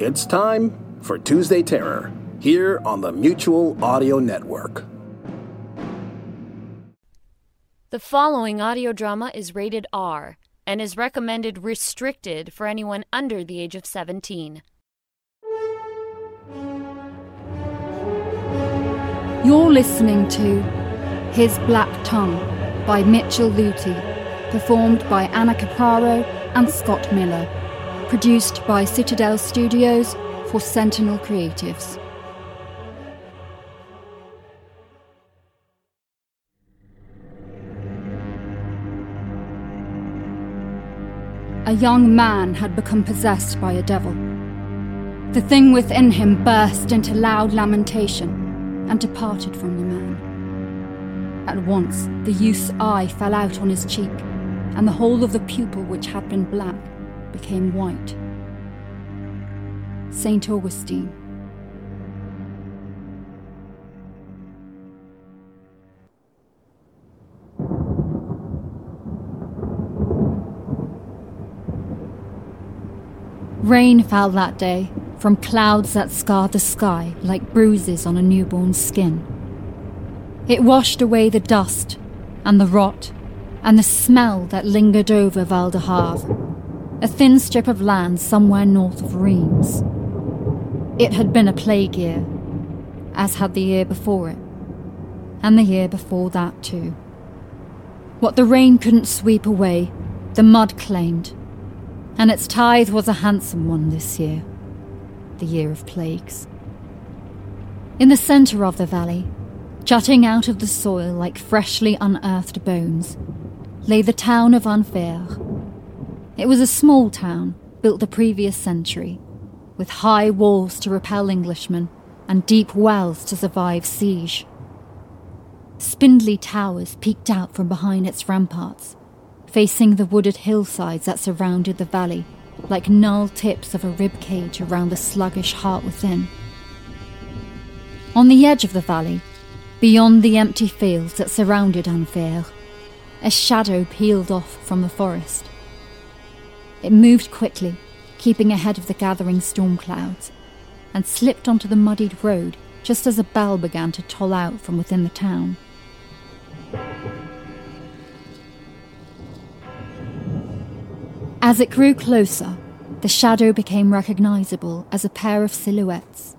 It's time for Tuesday Terror here on the Mutual Audio Network. The following audio drama is rated R and is recommended restricted for anyone under the age of 17. You're listening to His Black Tongue by Mitchell Luthi, performed by Anna Capraro and Scott Miller, produced by Citadel Studios for Sentinel Creatives. A young man had become possessed by a devil. The thing within him burst into loud lamentation and departed from the man. At once, the youth's eye fell out on his cheek, and the whole of the pupil, which had been black, became white. St. Augustine. Rain fell that day from clouds that scarred the sky like bruises on a newborn's skin. It washed away the dust and the rot and the smell that lingered over Val de Havre, a thin strip of land somewhere north of Reims. It had been a plague year, as had the year before it, and the year before that too. What the rain couldn't sweep away, the mud claimed, and its tithe was a handsome one this year, the year of plagues. In the centre of the valley, jutting out of the soil like freshly unearthed bones, lay the town of Enfer. It was a small town, built the previous century, with high walls to repel Englishmen and deep wells to survive siege. Spindly towers peeked out from behind its ramparts, facing the wooded hillsides that surrounded the valley, like null tips of a rib cage around the sluggish heart within. On the edge of the valley, beyond the empty fields that surrounded Enfer, a shadow peeled off from the forest. It moved quickly, keeping ahead of the gathering storm clouds, and slipped onto the muddied road just as a bell began to toll out from within the town. As it grew closer, the shadow became recognizable as a pair of silhouettes,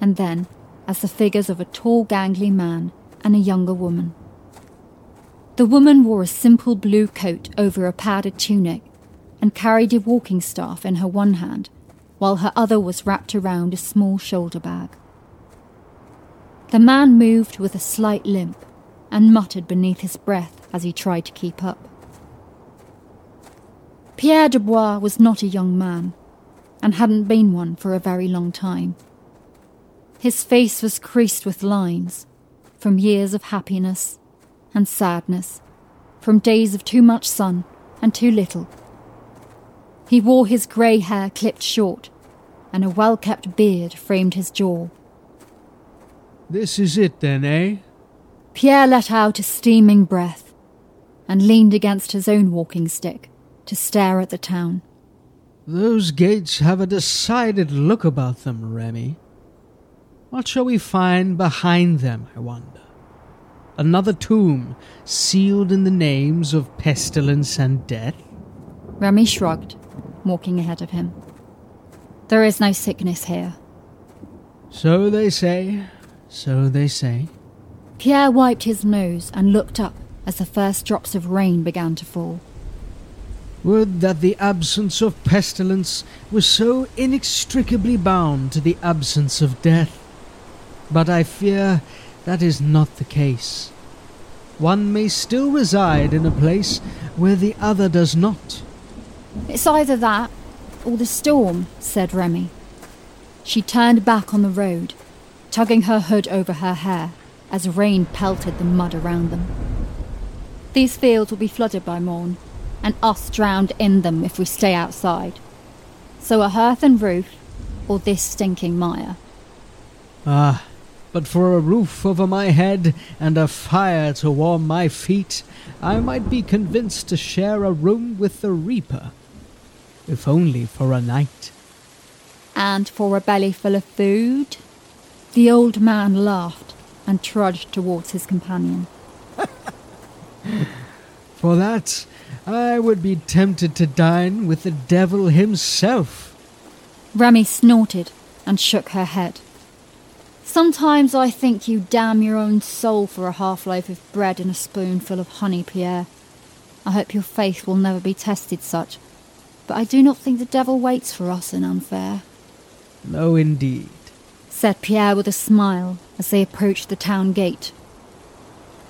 and then as the figures of a tall, gangly man and a younger woman. The woman wore a simple blue coat over a padded tunic and carried a walking staff in her one hand, while her other was wrapped around a small shoulder bag. The man moved with a slight limp and muttered beneath his breath as he tried to keep up. Pierre Dubois was not a young man, and hadn't been one for a very long time. His face was creased with lines, from years of happiness and sadness, from days of too much sun and too little. He wore his grey hair clipped short, and a well kept beard framed his jaw. This is it then, eh? Pierre let out a steaming breath and leaned against his own walking stick to stare at the town. Those gates have a decided look about them, Remy. What shall we find behind them, I wonder? Another tomb sealed in the names of pestilence and death? Remy shrugged, walking ahead of him. There is no sickness here. So they say, so they say. Pierre wiped his nose and looked up as the first drops of rain began to fall. Would that the absence of pestilence was so inextricably bound to the absence of death. But I fear that is not the case. One may still reside in a place where the other does not. It's either that, or the storm, said Remy. She turned back on the road, tugging her hood over her hair as rain pelted the mud around them. These fields will be flooded by morn, and us drowned in them if we stay outside. So a hearth and roof, or this stinking mire. Ah, but for a roof over my head and a fire to warm my feet, I might be convinced to share a room with the Reaper. If only for a night. And for a belly full of food? The old man laughed and trudged towards his companion. For that, I would be tempted to dine with the devil himself. Remy snorted and shook her head. Sometimes I think you damn your own soul for a half loaf of bread and a spoonful of honey, Pierre. I hope your faith will never be tested such, but I do not think the devil waits for us in Enfer. No, indeed, said Pierre with a smile as they approached the town gate.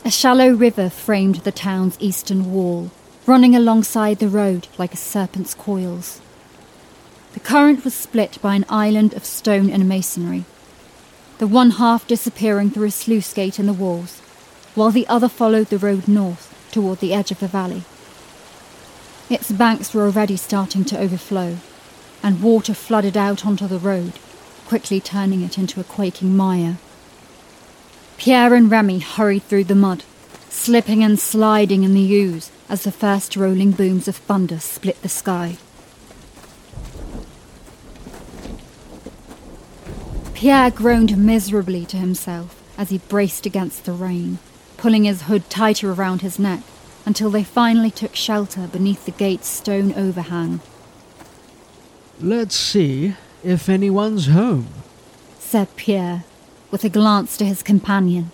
A shallow river framed the town's eastern wall, running alongside the road like a serpent's coils. The current was split by an island of stone and masonry, the one half disappearing through a sluice gate in the walls, while the other followed the road north toward the edge of the valley. Its banks were already starting to overflow, and water flooded out onto the road, quickly turning it into a quaking mire. Pierre and Remy hurried through the mud, slipping and sliding in the ooze as the first rolling booms of thunder split the sky. Pierre groaned miserably to himself as he braced against the rain, pulling his hood tighter around his neck until they finally took shelter beneath the gate's stone overhang. Let's see if anyone's home, said Pierre, with a glance to his companion.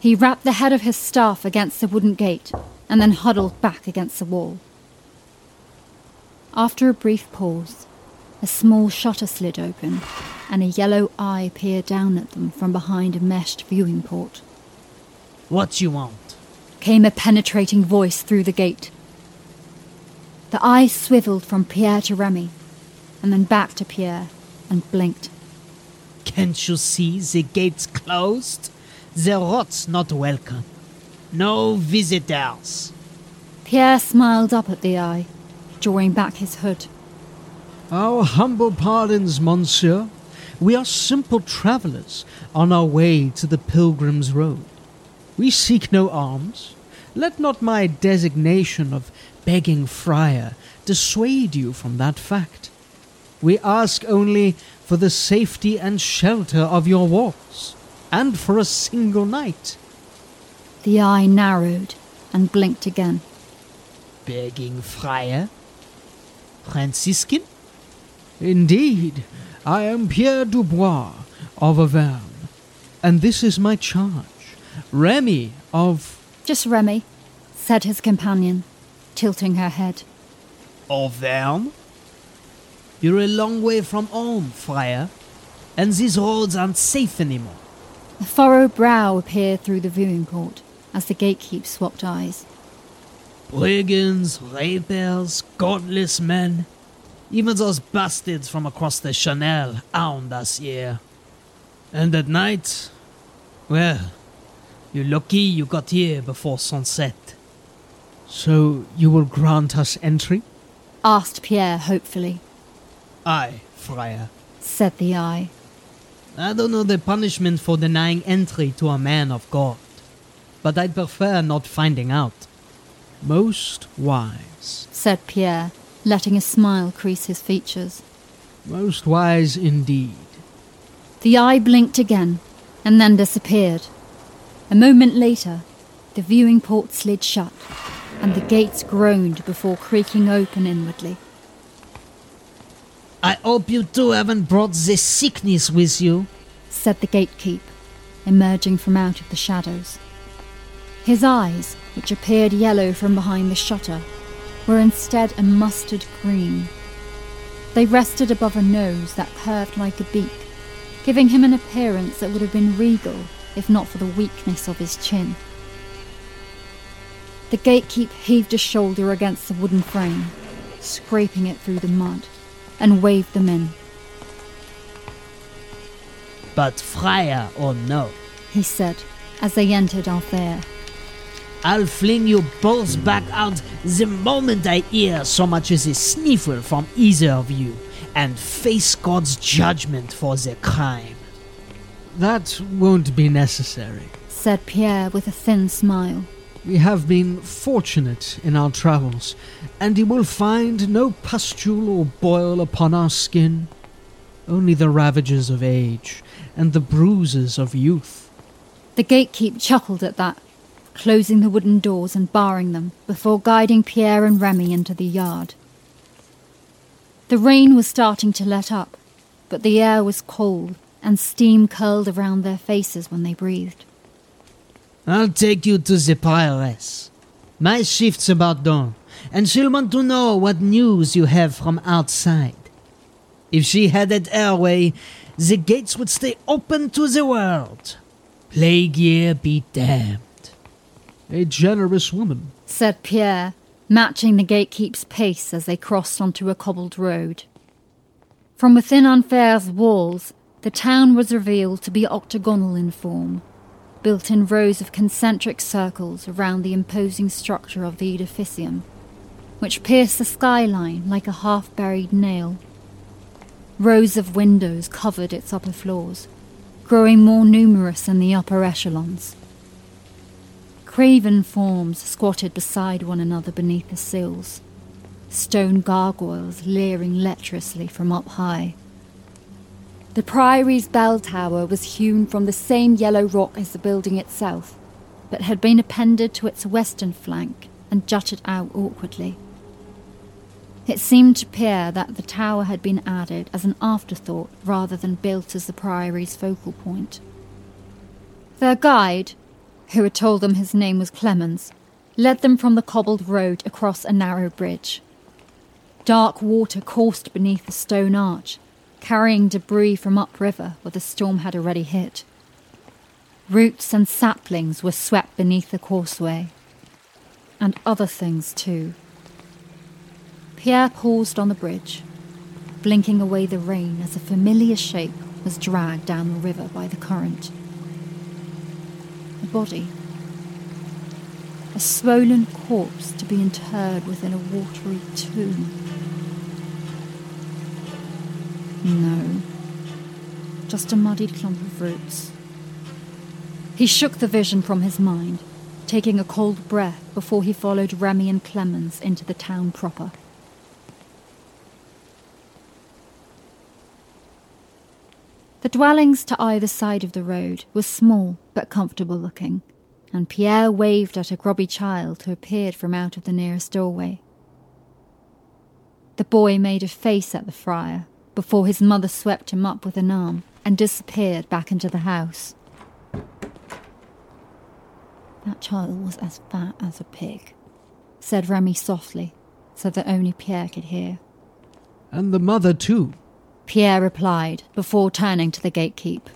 He rapped the head of his staff against the wooden gate and then huddled back against the wall. After a brief pause, a small shutter slid open and a yellow eye peered down at them from behind a meshed viewing port. What you want? Came a penetrating voice through the gate. The eye swiveled from Pierre to Remy, and then back to Pierre, and blinked. Can't you see the gates closed? The rot's not welcome. No visitors. Pierre smiled up at the eye, drawing back his hood. Our humble pardons, monsieur. We are simple travellers on our way to the Pilgrim's Road. We seek no alms. Let not my designation of begging friar dissuade you from that fact. We ask only for the safety and shelter of your walls, and for a single night. The eye narrowed and blinked again. Begging friar? Franciscan? Indeed, I am Pierre Dubois of Auvergne, and this is my charge. Remy of. Just Remy, said his companion, tilting her head. Of them? You're a long way from home, friar, and these roads aren't safe anymore. A furrowed brow appeared through the viewing port as the gatekeep swapped eyes. Brigands, rapers, godless men. Even those bastards from across the Channel hound us here. And at night, well, you're lucky you got here before sunset. So you will grant us entry? asked Pierre hopefully. Aye, friar, said the eye. I don't know the punishment for denying entry to a man of God, but I'd prefer not finding out. Most wise, said Pierre, letting a smile crease his features. Most wise indeed. The eye blinked again and then disappeared. A moment later, the viewing port slid shut and the gates groaned before creaking open inwardly. I hope you two haven't brought this sickness with you, said the gatekeep, emerging from out of the shadows. His eyes, which appeared yellow from behind the shutter, were instead a mustard green. They rested above a nose that curved like a beak, giving him an appearance that would have been regal if not for the weakness of his chin. The gatekeep heaved a shoulder against the wooden frame, scraping it through the mud, and waved them in. But friar or no, He said as they entered Althea. I'll fling you both back out the moment I hear so much as a sniffle from either of you, and face God's judgment for the crime. That won't be necessary. said Pierre with a thin smile. We have been fortunate in our travels, and you will find no pustule or boil upon our skin, only the ravages of age and the bruises of youth. The gatekeep chuckled at that, closing the wooden doors and barring them before guiding Pierre and Remy into the yard. The rain was starting to let up, but the air was cold and steam curled around their faces when they breathed. I'll take you to the prioress. My shift's about done, and she'll want to know what news you have from outside. If she had it her way, the gates would stay open to the world. Plague year be damned. A generous woman. said Pierre, matching the gatekeep's pace as they crossed onto a cobbled road. From within Enfer's walls, the town was revealed to be octagonal in form, built in rows of concentric circles around the imposing structure of the edificium, which pierced the skyline like a half buried nail. Rows of windows covered its upper floors, growing more numerous in the upper echelons. Craven forms squatted beside one another beneath the sills, stone gargoyles leering lecherously from up high. The Priory's bell tower was hewn from the same yellow rock as the building itself, but had been appended to its western flank and jutted out awkwardly. It seemed to Pierre that the tower had been added as an afterthought rather than built as the Priory's focal point. Their guide, who had told them his name was Clemens, led them from the cobbled road across a narrow bridge. Dark water coursed beneath the stone arch, carrying debris from upriver where the storm had already hit. Roots and saplings were swept beneath the causeway, and other things too. Pierre paused on the bridge, blinking away the rain as a familiar shape was dragged down the river by the current. A body. A swollen corpse to be interred within a watery tomb. No. Just a muddied clump of roots. He shook the vision from his mind, taking a cold breath before he followed Remy and Clemens into the town proper. The dwellings to either side of the road were small but comfortable looking, and Pierre waved at a grubby child who appeared from out of the nearest doorway. The boy made a face at the friar before his mother swept him up with an arm and disappeared back into the house. That child was as fat as a pig, said Remy softly, so that only Pierre could hear. And the mother, too. Pierre replied before turning to the gatekeep.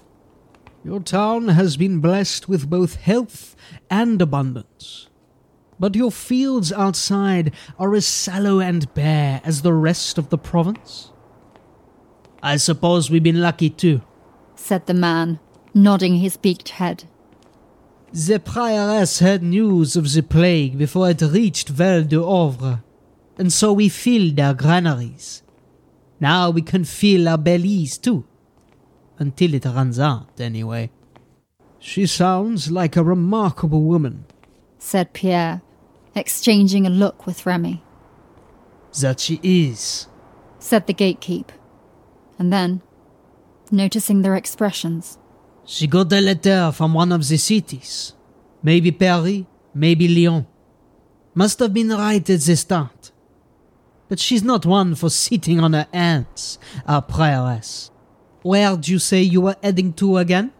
Your town has been blessed with both health and abundance. But your fields outside are as sallow and bare as the rest of the province. I suppose we've been lucky too. said the man, nodding his beaked head. The prioress had news of the plague before it reached Val de Havre, and so we filled our granaries. Now we can fill our bellies too. Until it runs out, anyway. She sounds like a remarkable woman. said Pierre, exchanging a look with Remy. That she is. said the gatekeep. And then, noticing their expressions, She got a letter from one of the cities. Maybe Paris, maybe Lyon. Must have been right at the start. But she's not one for sitting on her hands, our prioress. Where'd you say you were heading to again?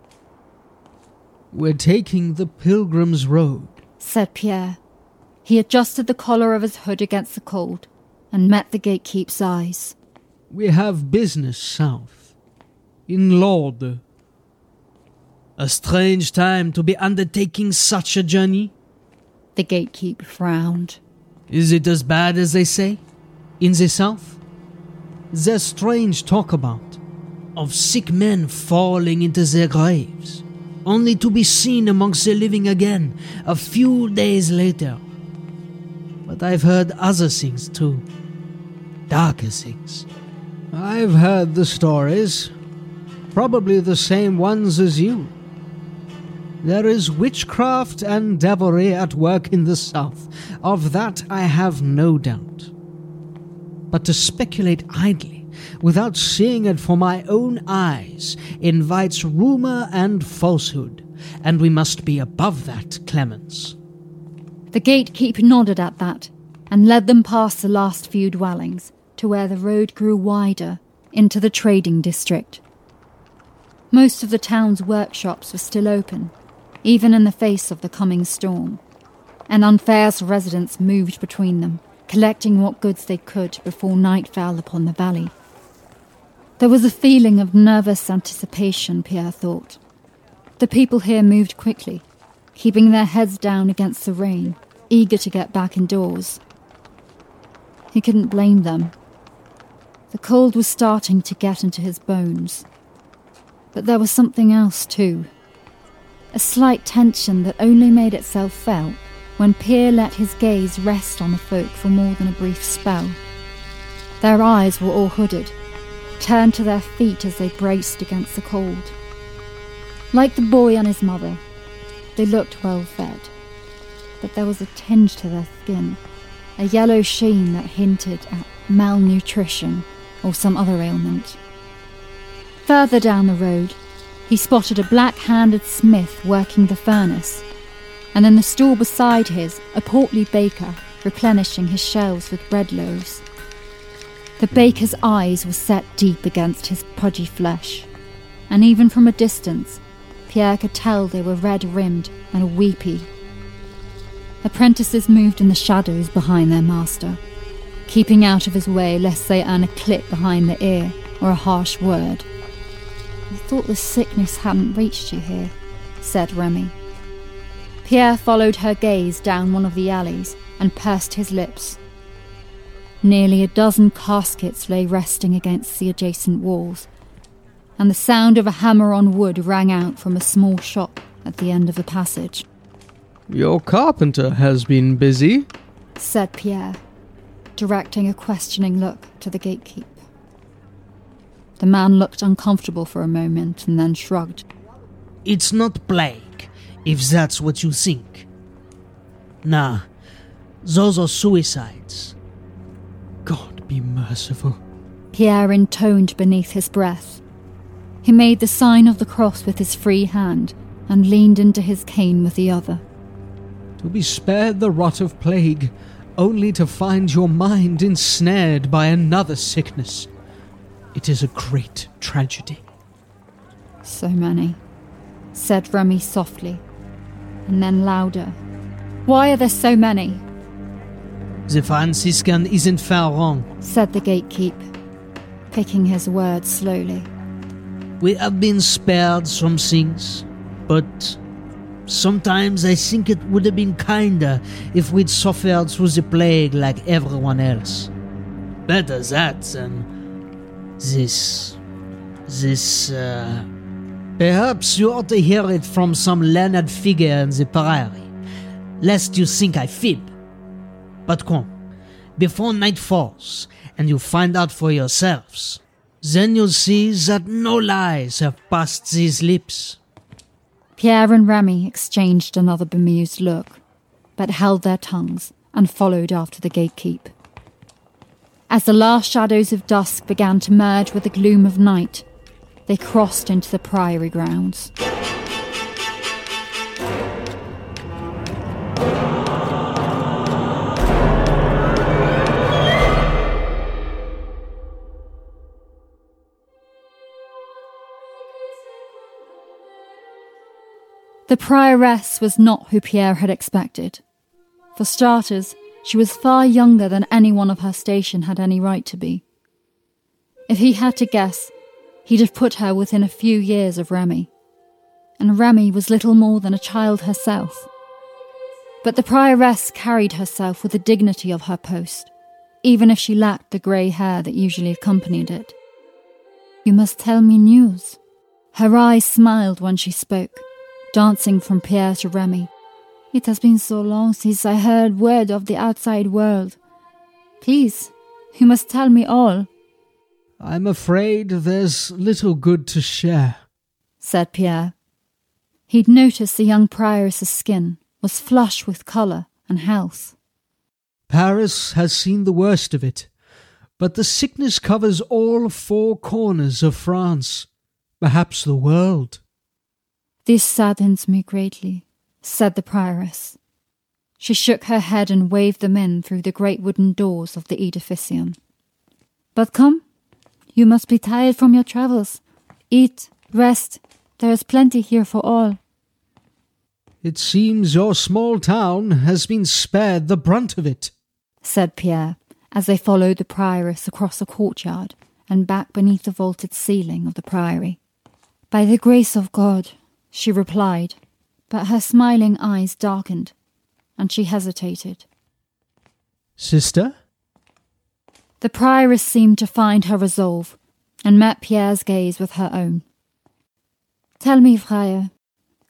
We're taking the Pilgrim's Road. said Pierre. He adjusted the collar of his hood against the cold and met the gatekeep's eyes. We have business south. In Lourdes. A strange time to be undertaking such a journey. The gatekeeper frowned. Is it as bad as they say? In the south, there's strange talk about of sick men falling into their graves, only to be seen amongst the living again a few days later. But I've heard other things too, darker things. I've heard the stories, probably the same ones as you. There is witchcraft and devilry at work in the south. Of that I have no doubt. But to speculate idly, without seeing it for my own eyes, invites rumour and falsehood, and we must be above that, Clemens. The gatekeeper nodded at that and led them past the last few dwellings to where the road grew wider into the trading district. Most of the town's workshops were still open, even in the face of the coming storm, and Enfer's residents moved between them, collecting what goods they could before night fell upon the valley. There was a feeling of nervous anticipation, Pierre thought. The people here moved quickly, keeping their heads down against the rain, eager to get back indoors. He couldn't blame them. The cold was starting to get into his bones. But there was something else, too. A slight tension that only made itself felt when Pierre let his gaze rest on the folk for more than a brief spell. Their eyes were all hooded, turned to their feet as they braced against the cold. Like the boy and his mother, they looked well fed, but there was a tinge to their skin, a yellow sheen that hinted at malnutrition or some other ailment. Further down the road, he spotted a black handed smith working the furnace, and in the stall beside his, a portly baker replenishing his shelves with bread loaves. The baker's eyes were set deep against his pudgy flesh, and even from a distance, Pierre could tell they were red rimmed and weepy. Apprentices moved in the shadows behind their master, keeping out of his way lest they earn a clip behind the ear or a harsh word. I thought the sickness hadn't reached you here, said Remy. Pierre followed her gaze down one of the alleys and pursed his lips. Nearly a dozen caskets lay resting against the adjacent walls, and the sound of a hammer on wood rang out from a small shop at the end of the passage. Your carpenter has been busy, said Pierre, directing a questioning look to the gatekeep. The man looked uncomfortable for a moment and then shrugged. It's not plague, if that's what you think. Nah, those are suicides. God be merciful. Pierre intoned beneath his breath. He made the sign of the cross with his free hand and leaned into his cane with the other. To be spared the rot of plague, only to find your mind ensnared by another sickness. It is a great tragedy. So many, said Remy softly, and then louder. Why are there so many? The Franciscan isn't far wrong, said the gatekeep, picking his words slowly. We have been spared some things, but sometimes I think it would have been kinder if we'd suffered through the plague like everyone else. Better that than this. This, uh. Perhaps you ought to hear it from some learned figure in the prairie, lest you think I fib. But come, before night falls, and you find out for yourselves, then you'll see that no lies have passed these lips. Pierre and Remy exchanged another bemused look, but held their tongues and followed after the gatekeep. As the last shadows of dusk began to merge with the gloom of night, they crossed into the priory grounds. The prioress was not who Pierre had expected. For starters, she was far younger than anyone of her station had any right to be. If he had to guess, he'd have put her within a few years of Remy. And Remy was little more than a child herself. But the prioress carried herself with the dignity of her post, even if she lacked the grey hair that usually accompanied it. You must tell me news. Her eyes smiled when she spoke, dancing from Pierre to Remy. It has been so long since I heard word of the outside world. Please, you must tell me all. I'm afraid there's little good to share, said Pierre. He'd noticed the young prioress's skin was flush with colour and health. Paris has seen the worst of it, but the sickness covers all four corners of France, perhaps the world. This saddens me greatly, said the prioress. She shook her head and waved them in through the great wooden doors of the edificium. But come, you must be tired from your travels. Eat, rest, there is plenty here for all. It seems your small town has been spared the brunt of it, said Pierre as they followed the prioress across the courtyard and back beneath the vaulted ceiling of the priory. By the grace of God, she replied, but her smiling eyes darkened, and she hesitated. Sister? The prioress seemed to find her resolve, and met Pierre's gaze with her own. Tell me, Friar,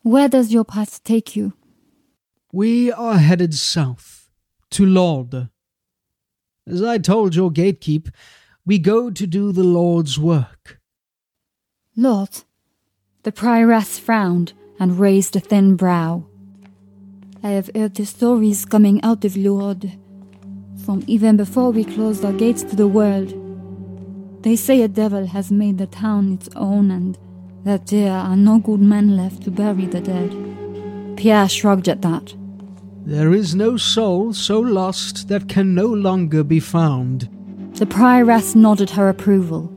where does your path take you? We are headed south, to Lourdes. As I told your gatekeep, we go to do the Lord's work. Lourdes? The prioress frowned and raised a thin brow. I have heard the stories coming out of Lourdes, from even before we closed our gates to the world. They say a devil has made the town its own and that there are no good men left to bury the dead. Pierre shrugged at that. There is no soul so lost that can no longer be found. The prioress nodded her approval,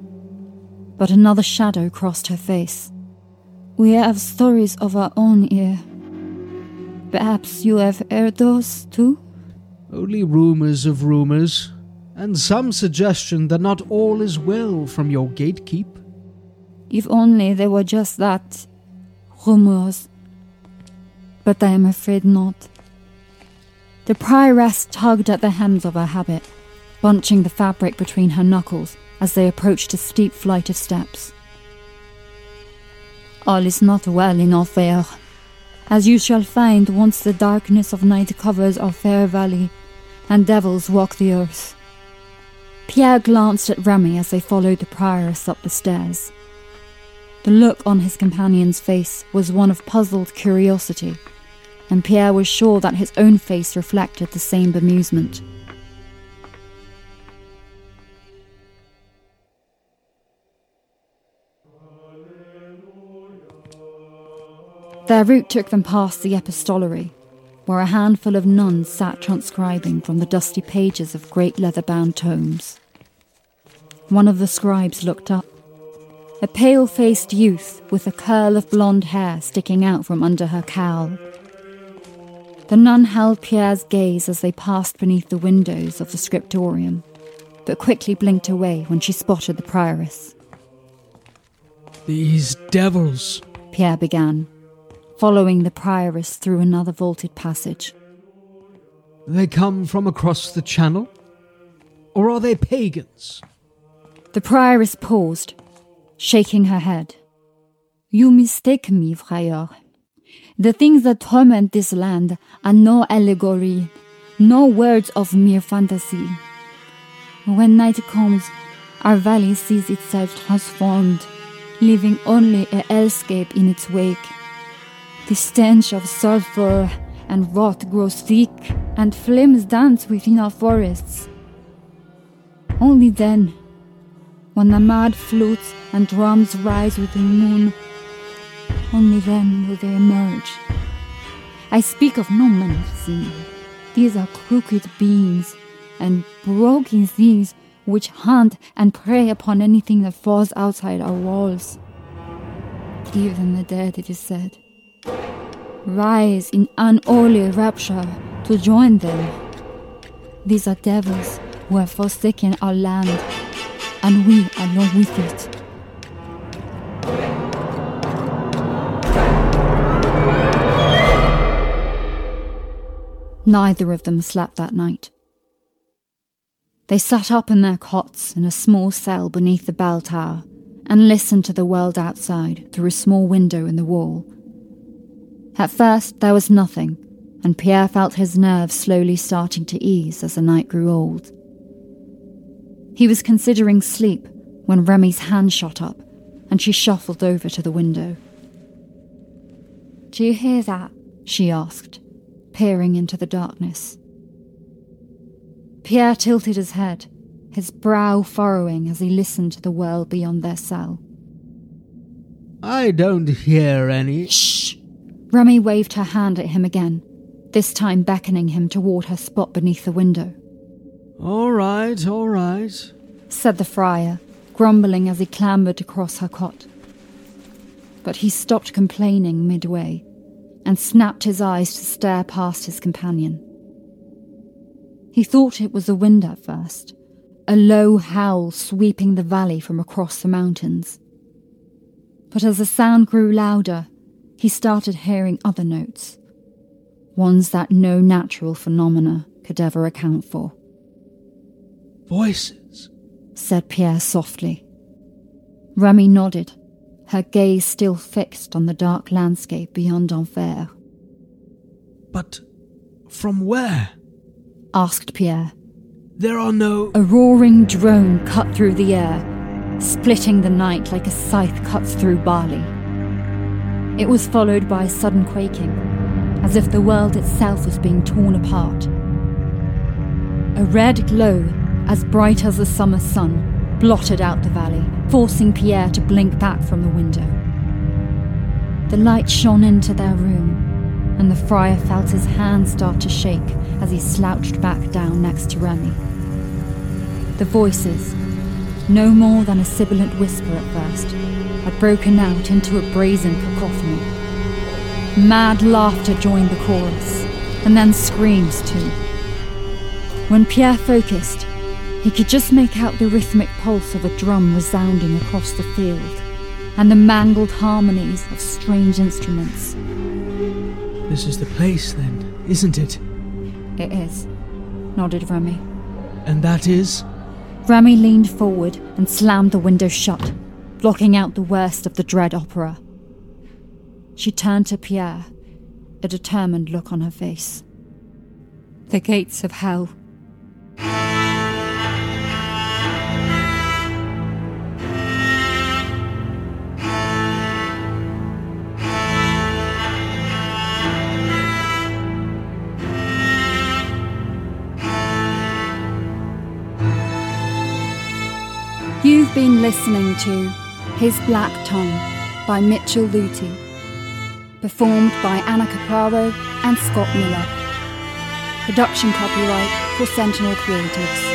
but another shadow crossed her face. We have stories of our own here. Perhaps you have heard those too? Only rumors of rumors, and some suggestion that not all is well from your gatekeep. If only they were just that rumors. But I am afraid not. The prioress tugged at the hems of her habit, bunching the fabric between her knuckles as they approached a steep flight of steps. All is not well in Enfer, as you shall find once the darkness of night covers our fair valley, and devils walk the earth. Pierre glanced at Remy as they followed the prioress up the stairs. The look on his companion's face was one of puzzled curiosity, and Pierre was sure that his own face reflected the same bemusement. Their route took them past the epistolary, where a handful of nuns sat transcribing from the dusty pages of great leather bound tomes. One of the scribes looked up a pale faced youth with a curl of blonde hair sticking out from under her cowl. The nun held Pierre's gaze as they passed beneath the windows of the scriptorium, but quickly blinked away when she spotted the prioress. These devils, Pierre began, following the prioress through another vaulted passage. They come from across the channel? Or are they pagans? The prioress paused, shaking her head. You mistake me, Friar. The things that torment this land are no allegory, no words of mere fantasy. When night comes, our valley sees itself transformed, leaving only a hellscape in its wake. The stench of sulfur and rot grows thick, and flames dance within our forests. Only then when the mad flutes and drums rise with the moon, only then will they emerge. I speak of no menacing. These are crooked beings and broken things which hunt and prey upon anything that falls outside our walls. Even the dead, it is said, rise in unholy rapture to join them. These are devils who have forsaken our land and we along with it. Neither of them slept that night. They sat up in their cots in a small cell beneath the bell tower and listened to the world outside through a small window in the wall. At first, there was nothing, and Pierre felt his nerves slowly starting to ease as the night grew old. He was considering sleep when Remy's hand shot up, and she shuffled over to the window. Do you hear that? she asked, peering into the darkness. Pierre tilted his head, his brow furrowing as he listened to the world beyond their cell. I don't hear any. Shh! Remy waved her hand at him again, this time beckoning him toward her spot beneath the window. All right, all right, said the friar, grumbling as he clambered across her cot. But he stopped complaining midway and snapped his eyes to stare past his companion. He thought it was a wind at first, a low howl sweeping the valley from across the mountains. But as the sound grew louder, he started hearing other notes, ones that no natural phenomena could ever account for. Voices, said Pierre softly. Remy nodded her gaze still fixed on the dark landscape beyond Enfer. But from where? asked Pierre. There are no. A roaring drone cut through the air, splitting the night like a scythe cuts through barley. It was followed by a sudden quaking, as if the world itself was being torn apart. A red glow, as bright as the summer sun, blotted out the valley, forcing Pierre to blink back from the window. The light shone into their room, and the friar felt his hand start to shake as he slouched back down next to Remy. The voices, no more than a sibilant whisper at first, had broken out into a brazen cacophony. Mad laughter joined the chorus, and then screams too. When Pierre focused, he could just make out the rhythmic pulse of a drum resounding across the field, and the mangled harmonies of strange instruments. This is the place, then, isn't it? It is, nodded Remy. And that is? Remy leaned forward and slammed the window shut, blocking out the worst of the dread opera. She turned to Pierre, a determined look on her face. The gates of hell You've been listening to His Black Tongue by Mitchell Luthi, performed by Anna Capraro and Scott Miller. Production copyright for Sentinel Creatives.